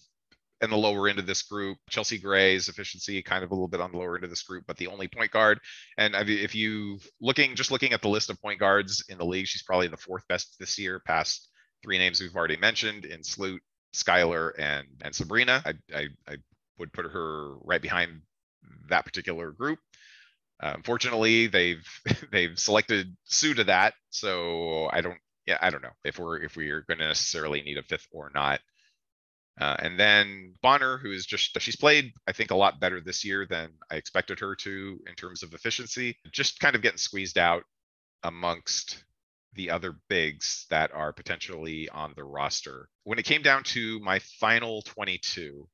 in the lower end of this group. Chelsea Gray's efficiency kind of a little bit on the lower end of this group, but the only point guard. And if you looking just looking at the list of point guards in the league, she's probably the fourth best this year, past three names we've already mentioned in Sloot, Skylar, and and Sabrina. I I, I would put her right behind that particular group. Unfortunately, they've they've selected Sue to that, so I don't. Yeah, I don't know if we're if we are going to necessarily need a fifth or not. Uh, and then Bonner, who is just, she's played, I think, a lot better this year than I expected her to in terms of efficiency. Just kind of getting squeezed out amongst the other bigs that are potentially on the roster. When it came down to my final 22,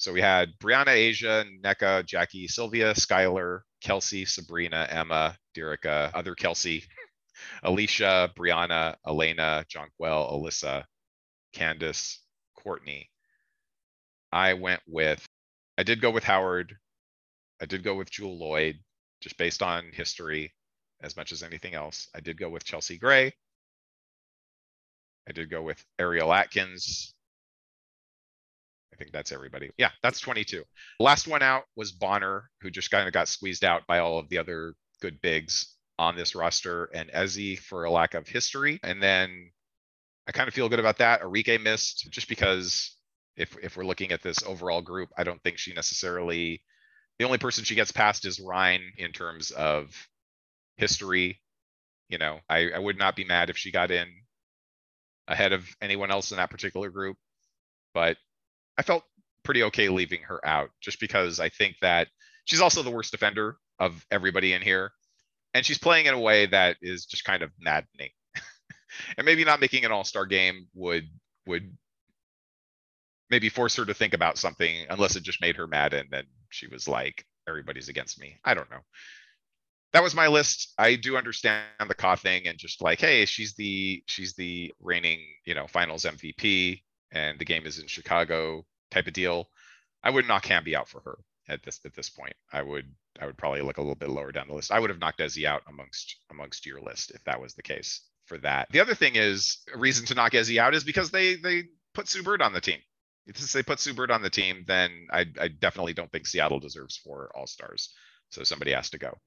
so we had Breanna, A'ja, Nneka, Jackie, Sylvia, Skylar, Kelsey, Sabrina, Emma, Dearica, other Kelsey, Alicia, Brionna, Elena, Jonquel, Alyssa, Candace, Courtney. I went with, I did go with Howard. I did go with Jewell Loyd, just based on history as much as anything else. I did go with Chelsea Gray. I did go with Ariel Atkins. Think that's everybody. Yeah, that's 22. Last one out was Bonner, who just kind of got squeezed out by all of the other good bigs on this roster, and Ezi for a lack of history. And then I kind of feel good about that. Arike missed just because if if we're looking at this overall group, I don't think she necessarily the only person she gets past is Rhyne in terms of history. You know, I, I would not be mad if she got in ahead of anyone else in that particular group, but I felt pretty okay leaving her out just because I think that she's also the worst defender of everybody in here. And she's playing in a way that is just kind of maddening. and maybe not making an all-star game would would maybe force her to think about something unless it just made her mad and then she was like everybody's against me i don't know that was my list i do understand the Ka thing and just like hey she's the she's the reigning you know finals mvp and the game is in chicago type of deal i would knock Hamby out for her at this at this point i would i would probably look a little bit lower down the list i would have knocked Ezi out amongst amongst your list if that was the case for that the other thing is a reason to knock Ezi out is because they they put sue bird on the team since they put Sue Bird on the team, then I, I definitely don't think Seattle deserves four All Stars. So somebody has to go.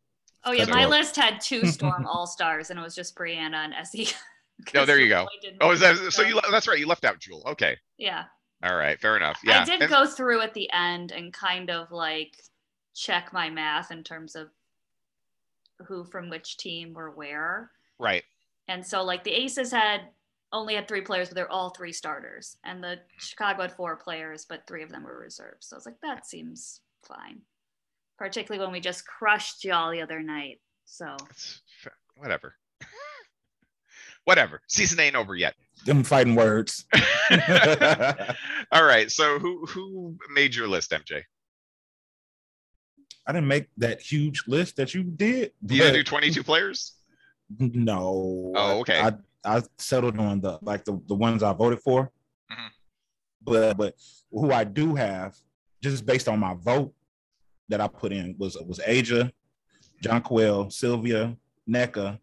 Oh yeah, my list had two Storm All Stars, and it was just Breanna and Ezi. no, there you go. Oh, is that so? You that's right. You left out Jewell. Okay. Yeah. All right, fair enough. Yeah, I did and, go through at the end and kind of like check my math in terms of who from which team were where. Right. And so like the Aces had only had three players, but they're all three starters. And the Chicago had four players, but three of them were reserves. So I was like, that seems fine. Particularly when we just crushed y'all the other night. So whatever. Whatever. Season ain't over yet. Them fighting words. all right. So who who made your list, MJ? I didn't make that huge list that you did. You didn't do 22 players? No. Oh, okay. I, I settled on the like the, the ones I voted for. Mm-hmm. But but who I do have, just based on my vote that I put in was was A'ja, Jonquel, Sylvia, Nneka,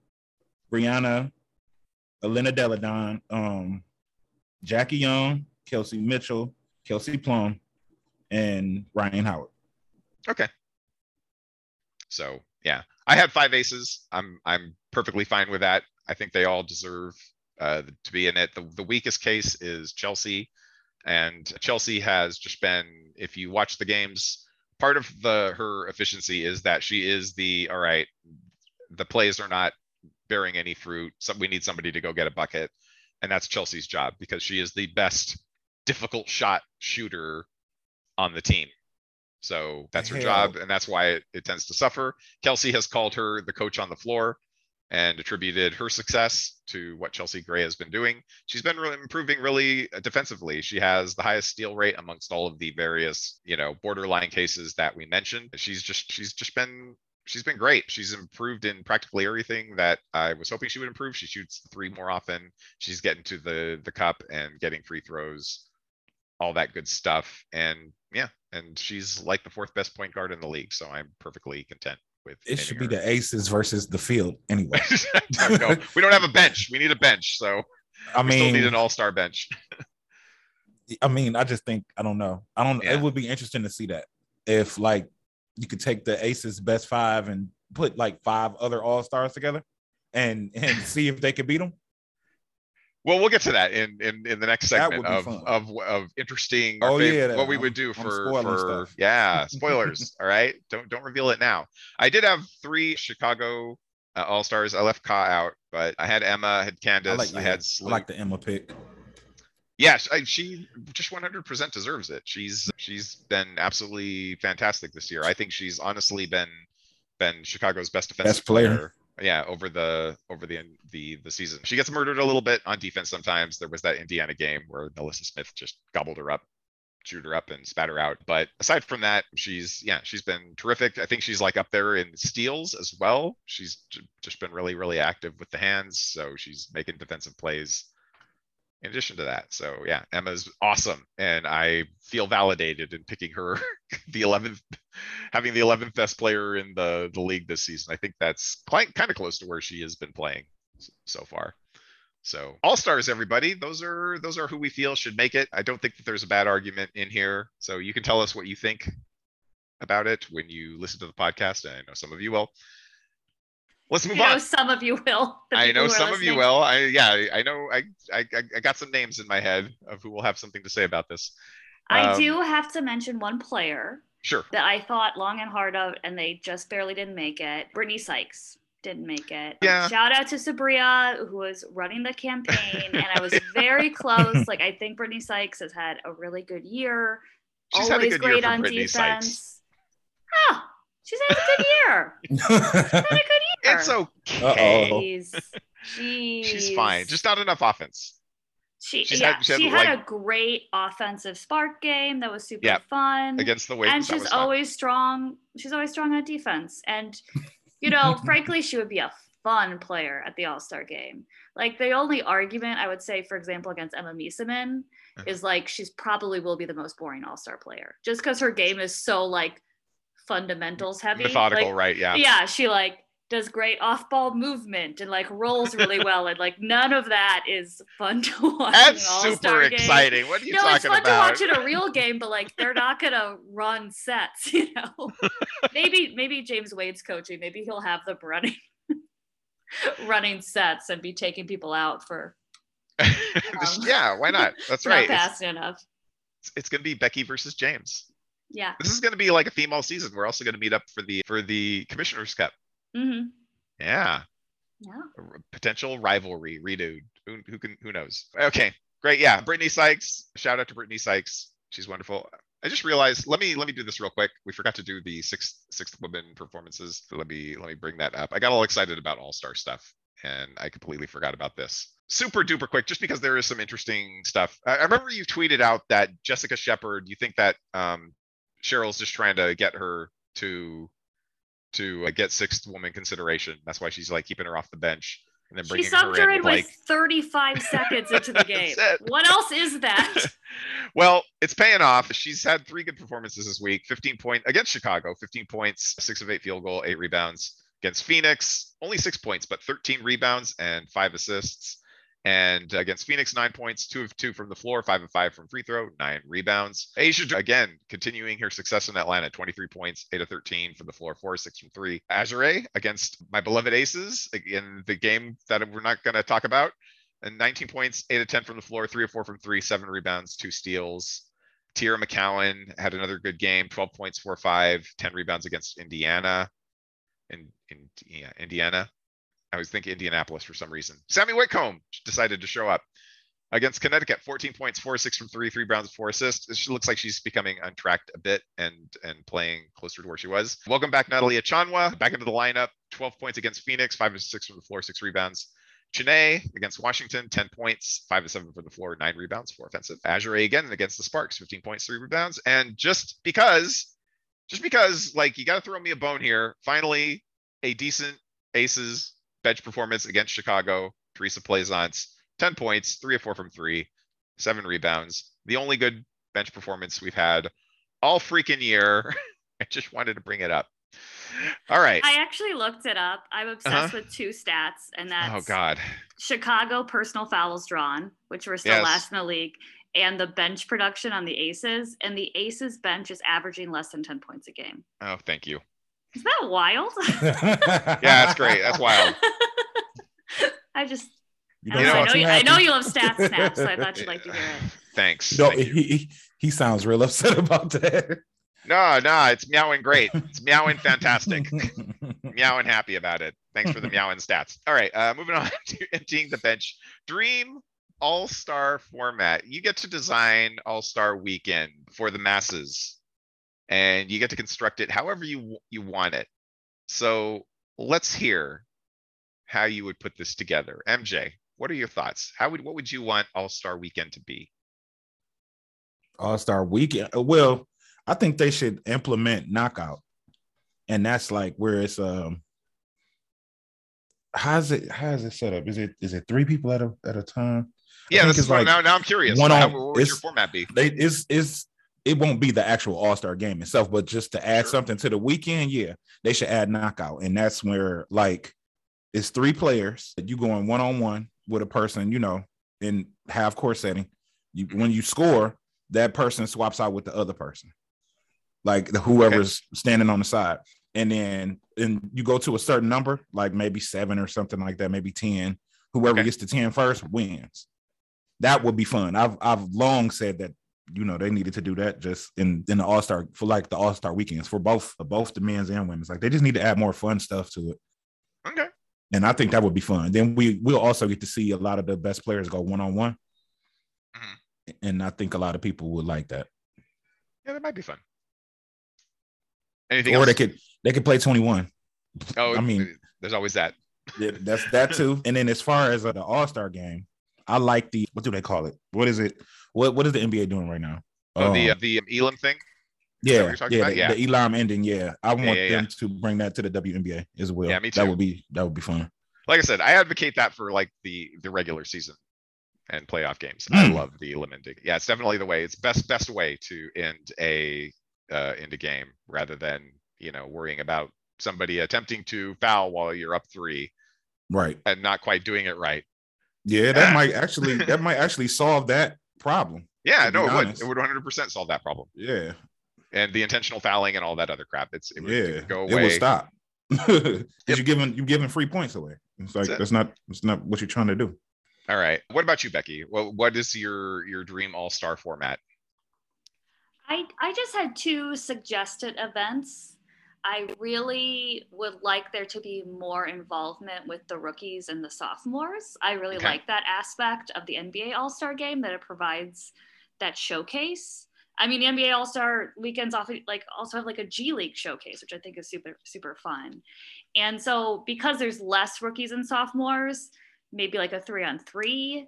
Breanna, Elena Delle Donne, um, Jackie Young, Kelsey Mitchell, Kelsey Plum, and Rhyne Howard. Okay. So yeah, I had five aces. I'm I'm perfectly fine with that. I think they all deserve uh, to be in it. The, the weakest case is Chelsea, and Chelsea has just been. If you watch the games, part of the her efficiency is that she is the all right. The plays are not bearing any fruit. So we need somebody to go get a bucket, and that's Chelsea's job because she is the best difficult shot shooter on the team. So that's her job, and that's why it, it tends to suffer. Kelsey has called her the coach on the floor and attributed her success to what Chelsea Gray has been doing. She's been really improving really uh, defensively. She has the highest steal rate amongst all of the various, you know, borderline cases that we mentioned. She's just she's just been she's been great. She's improved in practically everything that I was hoping she would improve. She shoots three more often. She's getting to the the cup and getting free throws, all that good stuff. And yeah, and she's like the fourth best point guard in the league. So I'm perfectly content with. It should be the Aces versus the field anyway. no, we don't have a bench. We need a bench. So I mean, still need an all-star bench. I mean, I just think I don't know. I don't. Yeah. It would be interesting to see that if like you could take the Aces best five and put like five other all stars together and and see if they could beat them. Well, we'll get to that in in, in the next segment of, of of interesting. Oh favorite, yeah, what we would do for for stuff. yeah spoilers. all right, don't don't reveal it now. I did have three Chicago uh, All Stars. I left Ka out, but I had Emma, I had Candace, I, like, I had. I like the Emma pick. Yes, I, she just 100% deserves it. She's she's been absolutely fantastic this year. I think she's honestly been been Chicago's best defensive best player. player yeah over the over the the the season. She gets murdered a little bit on defense sometimes. There was that indiana game where NaLyssa Smith just gobbled her up chewed her up and spat her out. But aside from that she's yeah she's been terrific. I think she's like up there in steals as well. She's just been really really active with the hands. So she's making defensive plays in addition to that. So yeah, Emma's awesome. And I feel validated in picking her the 11th, having the 11th best player in the, the league this season. I think that's quite kind of close to where she has been playing so far. So all stars, everybody. Those are those are who we feel should make it. I don't think that there's a bad argument in here. So you can tell us what you think about it when you listen to the podcast. and I know some of you will. Let's move You know, on. some of you will. I know who are some of you will. I yeah, I- I know. I, I I I got some names in my head of who will have something to say about this. I Um, do have to mention one player Sure. that I thought long and hard of, and they just barely didn't make it. Brittany Sykes didn't make it. Yeah. Shout out to Sabria, who was running the campaign, and I was very close. Like I think Brittany Sykes has had a really good year. She's had a Always good great for on Brittany defense. Sykes. Oh, she's had a good year. Had a good year. It's okay. Jeez. Jeez. She's fine. Just not enough offense. she, she's yeah, had- she she had, had, like- a great offensive spark game that was super Yeah, fun. Against the Wings. and she's was fun. always strong. She's always strong on defense. And you know, frankly, she would be a fun player at the All Star game. Like the only argument I would say, for example, against Emma Meesseman Uh-huh. is like she's probably will be the most boring All Star player just because her game is so like fundamentals heavy. methodical, Like, right? Yeah. yeah, she like does great off ball movement and like rolls really well. And like none of that is fun to watch. That's super game. exciting. What are you No, it's talking fun about? to watch in a real game, but like they're not gonna run sets, you know. maybe maybe James Wade's coaching. Maybe he'll have them running running sets and be taking people out for Just- um, yeah, why not? That's not right. It's, fast enough. it's going to be Becky versus James. Yeah. This is going to be like a theme all season. We're also going to meet up for the for the Commissioner's Cup. Hmm Yeah, Yeah. potential rivalry renewed. Who, who can who knows? Okay, great. Yeah, Brittany Sykes. Shout out to Brittany Sykes. She's wonderful. I just realized. Let me let me do this real quick. We forgot to do the sixth sixth women performances. Let me let me bring that up. I got all excited about All Star stuff, and I completely forgot about this. Super duper quick, just because there is some interesting stuff. I, I remember you tweeted out that Jessica Shepard. You think that um, Cheryl's just trying to get her to to uh, get sixth woman consideration. That's why she's like keeping her off the bench and then She bringing subbed her her in in like 35 seconds into the game. What else is that? well, it's paying off. She's had three good performances this week. 15 point against Chicago, 15 points, six of eight field goal, eight rebounds. Against Phoenix, only six points, but 13 rebounds and five assists. And against Phoenix, nine points, two of two from the floor, five of five from free throw, nine rebounds. Asia, again, continuing her success in Atlanta, 23 points, eight of 13 from the floor, four six from three. Azure against my beloved Aces in the game that we're not going to talk about. And 19 points, eight of 10 from the floor, three of four from three, seven rebounds, two steals. Teaira McCowan had another good game, 12 points, four, five, 10 rebounds against Indiana. In, in yeah, Indiana. I was thinking Indianapolis for some reason. Sami Whitcomb decided to show up against Connecticut. 14 points, four, six from three, three rebounds, four assists. She looks like she's becoming untracked a bit and and playing closer to where she was. Welcome back, Natalie Achonwa, back into the lineup. 12 points against Phoenix, five of six from the floor, six rebounds. Chene against Washington, 10 points, five to seven from the floor, nine rebounds, four offensive. Azure again against the Sparks, 15 points, three rebounds. And just because, just because, like, you got to throw me a bone here. Finally, a decent Aces bench performance against Chicago. Theresa Plaisance, 10 points, three of four from three, seven rebounds. The only good bench performance we've had all freaking year. I just wanted to bring it up. All right. I actually looked it up. I'm obsessed Uh-huh. with two stats, and that's Oh God. Chicago personal fouls drawn, which were still Yes. last in the league, and the bench production on the Aces. And the Aces bench is averaging less than 10 points a game. Oh, thank you. Is that wild? Yeah, that's great. That's wild. I just, You I, know don't know. I, know you, I know you love stats snaps, so I thought you'd like to hear it. Thanks. No, Thank he, he he sounds real upset about that. No, no, it's meowing great. It's meowing fantastic. meowing happy about it. Thanks for the meowing stats. All right, uh, moving on to emptying the bench. Dream All Star format. You get to design All Star Weekend for the masses, and you get to construct it however you you want it. So let's hear how you would put this together. MJ, what are your thoughts? How would what would you want All Star Weekend to be? All Star Weekend. uh, Well, I think they should implement knockout, and that's like where it's um. How's it? How's it set up? Is it is it three people at a at a time? Yeah, this is like now. Now I'm curious. one How, on- what would your format be? They it's it's it won't be the actual All Star game itself, but just to add something to the weekend, yeah, they should add knockout, and that's where like it's three players. You going one on one. with a person, you know, in half court setting. You when you score, that person swaps out with the other person, like the, whoever's okay. standing on the side. And then and you go to a certain number, like maybe seven or something like that, maybe 10. Whoever okay. gets to 10 first wins. That would be fun. I've I've long said that you know they needed to do that just in in the All Star for like the All Star weekends for both both the men's and women's. Like they just need to add more fun stuff to it. Okay. And I think that would be fun. Then we we'll also get to see a lot of the best players go one on one. And I think a lot of people would like that. Yeah, that might be fun. Anything or else? they could they could play 21. Oh, I mean, there's always that. Yeah, that's that too. And then as far as uh, the All Star game, I like the what do they call it? What is it? What what is the NBA doing right now? Oh, um, the uh, the Elam thing. Yeah, yeah, the, yeah, the Elam ending. Yeah, I want yeah, yeah, them to bring that to the WNBA as well. Yeah, me too. That would be that would be fun. Like I said, I advocate that for like the the regular season and playoff games. Mm. I hmm. love the Elam ending. Yeah, it's definitely the way. It's best best way to end a uh, end a game rather than you know worrying about somebody attempting to foul while you're up three, right, and not quite doing it right. Yeah, that might actually that might actually solve that problem. Yeah, no, it would. It would 100 percent solve that problem. Yeah, and the intentional fouling and all that other crap. It's it would, yeah, it go away. It would stop because yep. you're giving you're giving free points away. It's like that's, that's not that's not what you're trying to do. All right. What about you, Becky? What what is your your dream all star format? I I just had two suggested events. I really would like there to be more involvement with the rookies and the sophomores. I really okay. like that aspect of the NBA All Star game that it provides that showcase. I mean, the NBA All Star weekends often like also have like a G League showcase, which I think is super super fun. And so because there's less rookies and sophomores, maybe like a three on three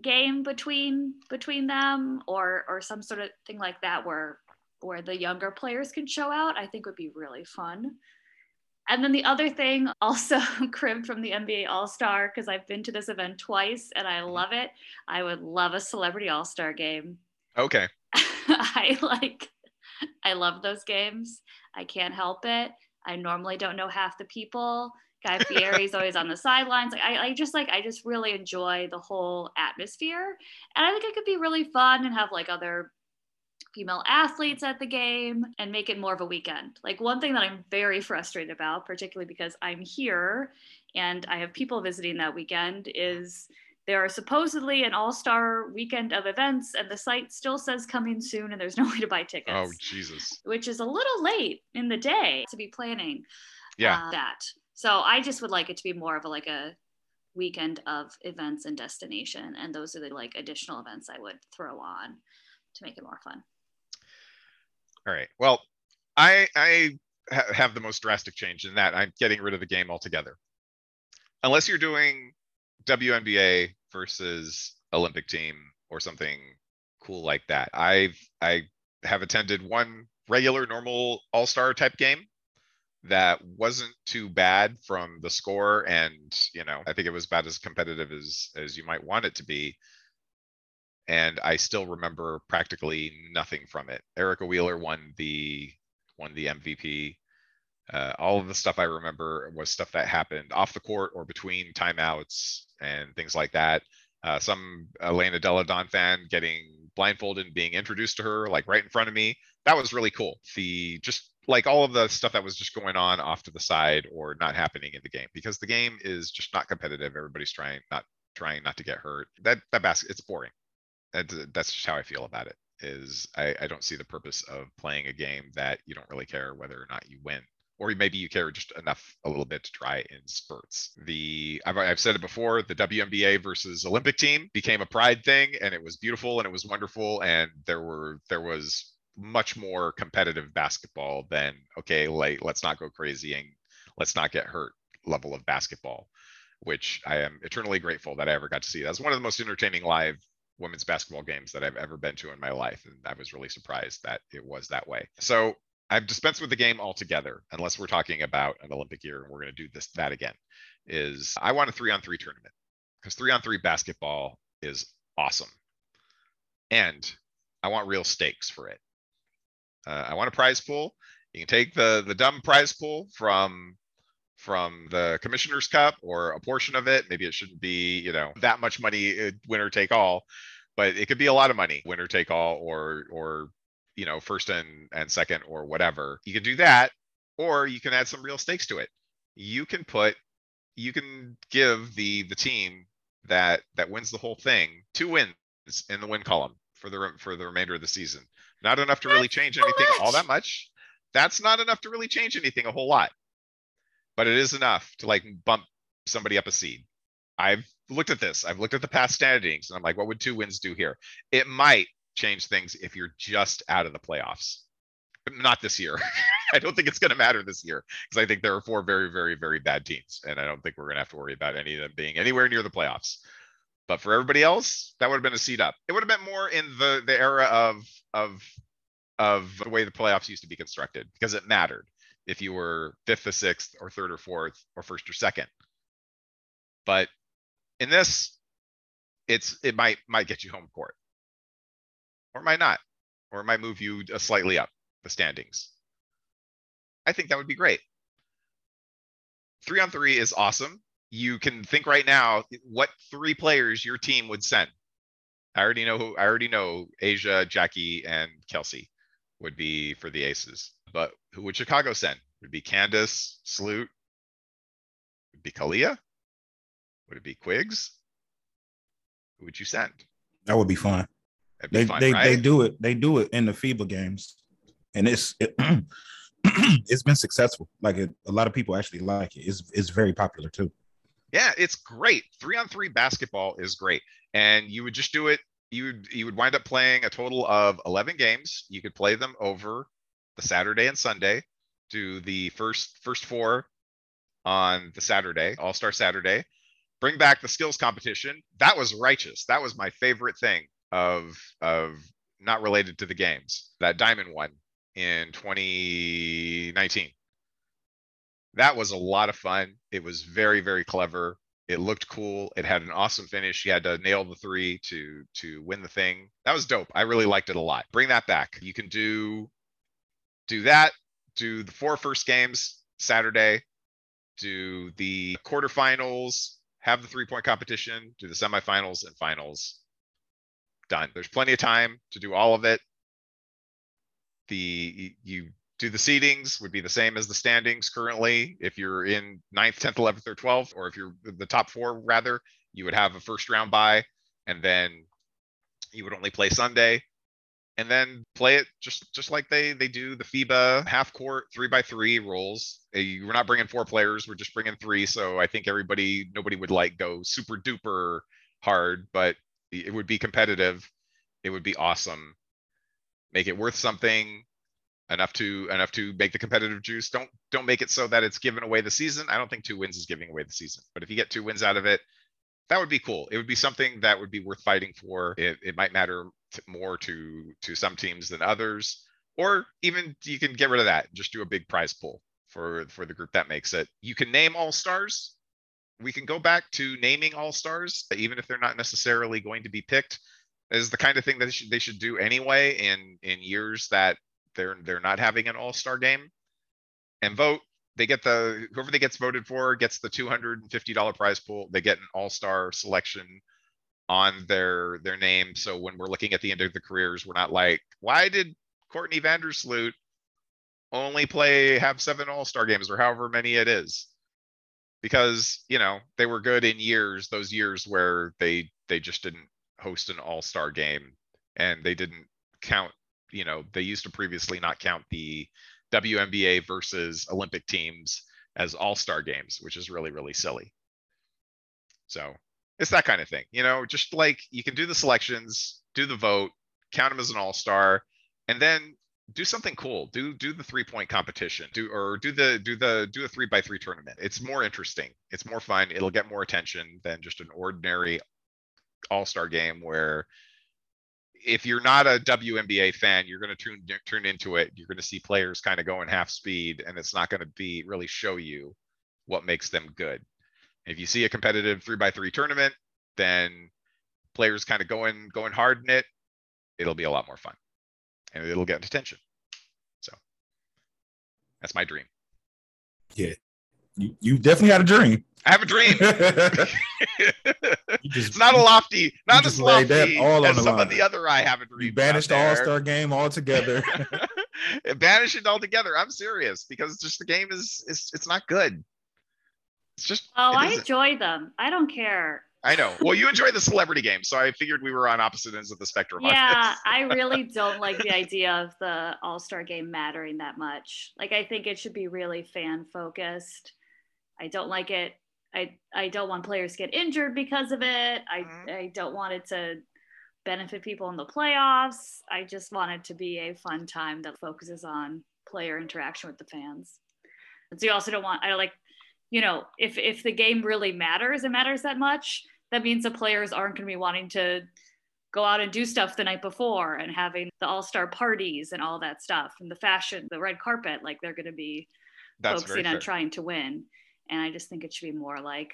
game between between them, or or some sort of thing like that where where the younger players can show out, I think would be really fun. And then the other thing, also cribbed from the NBA All Star, because I've been to this event twice and I love it. I would love a celebrity All Star game. Okay. I like, I love those games. I can't help it. I normally don't know half the people. Guy Fieri's always on the sidelines. Like I, I just like I just really enjoy the whole atmosphere, and I think it could be really fun and have like other female athletes at the game and make it more of a weekend. Like one thing that I'm very frustrated about, particularly because I'm here and I have people visiting that weekend, is there are supposedly an all-star weekend of events and the site still says coming soon and there's no way to buy tickets. Oh jesus. Which is a little late in the day to be planning yeah. uh, that. So i just would like it to be more of a like a weekend of events and destination and those are the like additional events i would throw on to make it more fun all right. Well i i ha- have the most drastic change in that. I'm getting rid of the game altogether. Unless you're doing WNBA versus Olympic team or something cool like that. I've I have attended one regular normal all-star type game that wasn't too bad from the score and you know i think it was about as competitive as as you might want it to be and i still remember practically nothing from it erica wheeler won the won the mvp uh, all of the stuff I remember was stuff that happened off the court or between timeouts and things like that. Uh, some Elena Delle Donne fan getting blindfolded and being introduced to her like right in front of me. That was really cool. The just like all of the stuff that was just going on off to the side or not happening in the game because the game is just not competitive. Everybody's trying not trying not to get hurt. That that basket it's boring. That, that's just how I feel about it. Is I, I don't see the purpose of playing a game that you don't really care whether or not you win or maybe you care just enough a little bit to try in spurts. The I've, I've said it before, the WNBA versus Olympic team became a pride thing, and it was beautiful and it was wonderful, and there were there was much more competitive basketball than okay, like let's not go crazy and let's not get hurt level of basketball, which I am eternally grateful that I ever got to see. That was one of the most entertaining live women's basketball games that I've ever been to in my life. And I was really surprised that it was that way. So I've dispensed with the game altogether, unless we're talking about an Olympic year and we're going to do this that again. Is I want a three on three tournament because three on three basketball is awesome, and I want real stakes for it. Uh, I want a prize pool. You can take the the dumb prize pool from from the Commissioner's Cup or a portion of it. Maybe it shouldn't be, you know, that much money, uh, winner take all, but it could be a lot of money, winner take all, or or you know, first and and second or whatever. You can do that, or you can add some real stakes to it. You can put, you can give the the team that that wins the whole thing two wins in the win column for the for the remainder of the season. Not enough to really change anything all that much. That's not enough to really change anything a whole lot but it is enough to like bump somebody up a seed. I've looked at this. I've looked at the past standings and I'm like, what would two wins do here? It might change things if you're just out of the playoffs. But not this year. I don't think it's going to matter this year because I think there are four very, very, very bad teams. And I don't think we're going to have to worry about any of them being anywhere near the playoffs. But for everybody else, that would have been a seed up. It would have been more in the the era of of of the way the playoffs used to be constructed because it mattered if you were fifth or sixth or third or fourth or first or second. But in this, it's it might might get you home court, or it might not, or it might move you slightly up the standings. I think that would be great. Three on three is awesome. You can think right now what three players your team would send. I already know who I already know A'ja, Jackie, and Kelsey would be for the aces. But who would Chicago send? Would it be Candace, Sloot? Would it be Kahleah? Would it be Quigs? Who would you send? That would be fun. Be They fun, they right? they do it. They do it in the FIBA games, and it's it, it's been successful. Like it, a lot of people actually like it. It's it's very popular too. Yeah, it's great. Three on three basketball is great. And you would just do it. You would you would wind up playing a total of 11 games. You could play them over the Saturday and Sunday. Do the first first four on the Saturday, All-Star Saturday. Bring back the skills competition. That was righteous. That was my favorite thing of of not related to the games. That diamond one in 2019 that was a lot of fun. It was very, very clever. It looked cool. It had an awesome finish. You had to nail the three to to win the thing. That was dope. I really liked it a lot. Bring that back. You can do do that. Do the four first games Saturday. Do the quarterfinals. Have the three point competition. Do the semifinals and finals. Done. There's plenty of time to do all of it. The you do the seedings would be the same as the standings currently. If you're in ninth, tenth, eleventh, or twelfth, or if you're the top four, rather, you would have a first round bye, and then you would only play Sunday, and then play it just just like they they do the FIBA half court three by three rules. Eh, you- We're not bringing four players; we're just bringing three. So I think everybody, nobody would like go super duper hard, but it would be competitive. It would be awesome. Make it worth something enough to enough to make the competitive juice. Don't don't make it so that it's giving away the season. I don't think two wins is giving away the season. But if you get two wins out of it, that would be cool. It would be something that would be worth fighting for. It, it might matter more to to some teams than others, or even you can get rid of that. Just do a big prize pool for for the group that makes it. You can name all stars. We can go back to naming all stars, even if they're not necessarily going to be picked. Is the kind of thing that they should, they should do anyway in in years that they're they're not having an all-star game. And vote they get the whoever they gets voted for gets the $250 prize pool. They get an all-star selection on their their name. So when we're looking at the end of the careers we're not like why did courtney vandersloot only play have seven all-star games or however many it is? Because you know they were good in years those years where they they just didn't host an all-star game and they didn't count you know they used to previously not count the WNBA versus Olympic teams as all-star games, which is really really silly. So, it's that kind of thing. You know, just like you can do the selections, do the vote, count them as an all-star, and then do something cool. Do do the three-point competition. Do or do the do the do a 3 by 3 tournament. It's more interesting. It's more fun. It'll get more attention than just an ordinary all-star game where if you're not a WNBA fan, you're going to turn turn into it. You're going to see players kind of going half speed, and it's not going to be really show you what makes them good. If you see a competitive three by three tournament, then players kind of going going hard in it. It'll be a lot more fun, and it'll get attention. So that's my dream. Yeah, you, you definitely had a dream. I have a dream. You just- not a lofty, not just as laid that lofty all on as the some line. of the other I haven't dream. You banished the All Star game altogether. Banish it altogether. I'm serious because just the game is is it's not good. It's just. Oh, it I isn't. enjoy them. I don't care. I know. Well, you enjoy the celebrity game, so I figured we were on opposite ends of the spectrum. Yeah. I really don't like the idea of the All Star game mattering that much. Like, I think it should be really fan focused. I don't like it. I I don't want players to get injured because of it. I Mhm. I don't want it to benefit people in the playoffs. I just want it to be a fun time that focuses on player interaction with the fans. And so you also don't want I like, you know, if if the game really matters, it matters that much. That means the players aren't going to be wanting to go out and do stuff the night before and having the all-star parties and all that stuff and the fashion, the red carpet. Like they're going to be That's focusing on fair. trying to win. And I just think it should be more like,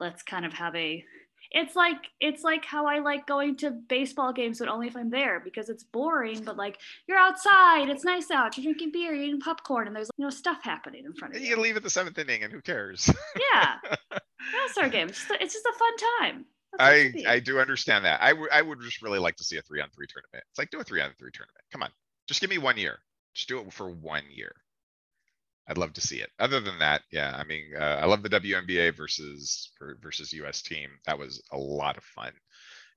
let's kind of have a. It's like it's like how I like going to baseball games, but only if I'm there because it's boring. But like you're outside, it's nice out. You're drinking beer, you're eating popcorn, and there's you know stuff happening in front of You you. can leave at the seventh inning, and who cares? Yeah, All-Star game. It's just, a, it's just a fun time. That's what it I. I do understand that. I I would just really like to see a three on three tournament. It's like do a three on three tournament. Come on, just give me one year. Just do it for one year. I'd love to see it. Other than that, yeah, I mean, uh, I love the WNBA versus versus US team. That was a lot of fun.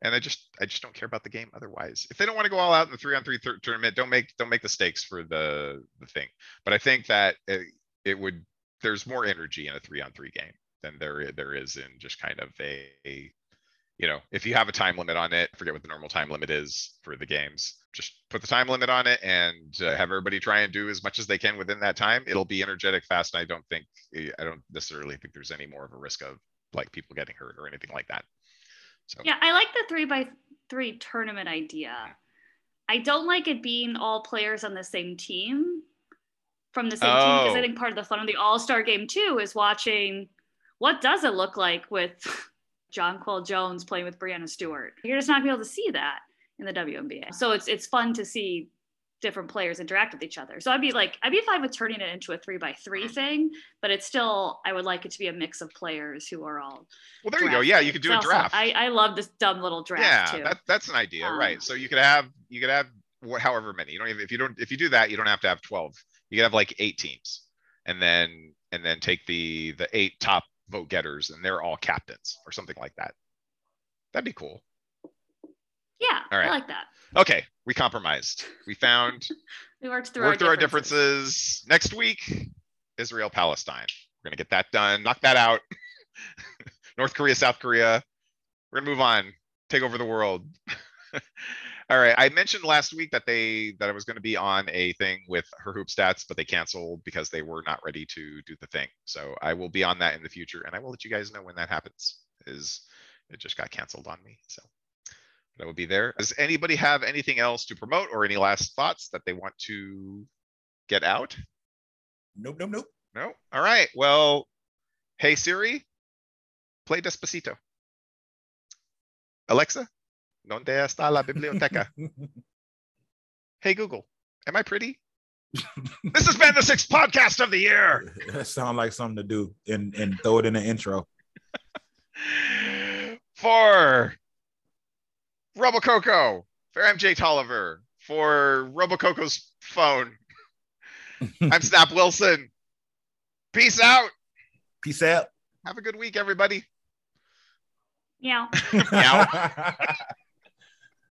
And I just I just don't care about the game otherwise. If they don't want to go all out in the three on three tournament, don't make don't make the stakes for the the thing. But I think that it, it would there's more energy in a three on three game than there there is in just kind of a, a you know, if you have a time limit on it, forget what the normal time limit is for the games. Just put the time limit on it and uh, have everybody try and do as much as they can within that time. It'll be energetic, fast. And I don't think, I don't necessarily think there's any more of a risk of like people getting hurt or anything like that. So, Yeah, I like the three by three tournament idea. I don't like it being all players on the same team from the same team because I Oh. think part of the fun of the All Star game too is watching what does it look like with Jonquel Jones playing with Breanna Stewart. You're just not gonna be able to see that in the WNBA. So it's it's fun to see different players interact with each other. So I'd be like, I'd be fine with turning it into a three by three thing, but it's still I would like it to be a mix of players who are all well, there you go. Yeah, you could do a also- draft. I, I love this dumb little draft Yeah, too. that, that's an idea, Um, right? So you could have, you could have however many, you don't even, if you don't, if you do that, you don't have to have twelve. You could have like eight teams. And then, and then take the, the eight top vote getters and they're all captains or something like that. That'd be cool. yeah, All right. I like that. Okay, we compromised. We found, We worked through, worked our, through our differences. differences. Next week, Israel, Palestine. We're gonna get that done, knock that out. North Korea, South Korea. We're gonna move on, take over the world. All right, I mentioned last week that they, that I was gonna be on a thing with her hoop stats, but they canceled because they were not ready to do the thing. So I will be on that in the future and I will let you guys know when that happens, is it just got canceled on me, so. That will be there. Does anybody have anything else to promote or any last thoughts that they want to get out? nope, nope, nope. No? All right. Well, hey Siri, play Despacito. Alexa, ¿dónde está la biblioteca? Hey Google, am I pretty? this has been the sixth podcast of the year. that sounds like something to do and, and throw it in the intro. For Robocoko, for MJ Tolliver, for Robocoko's phone. I'm Snap Wilson. Peace out. Peace out. Have a good week, everybody. Yeah. Meow.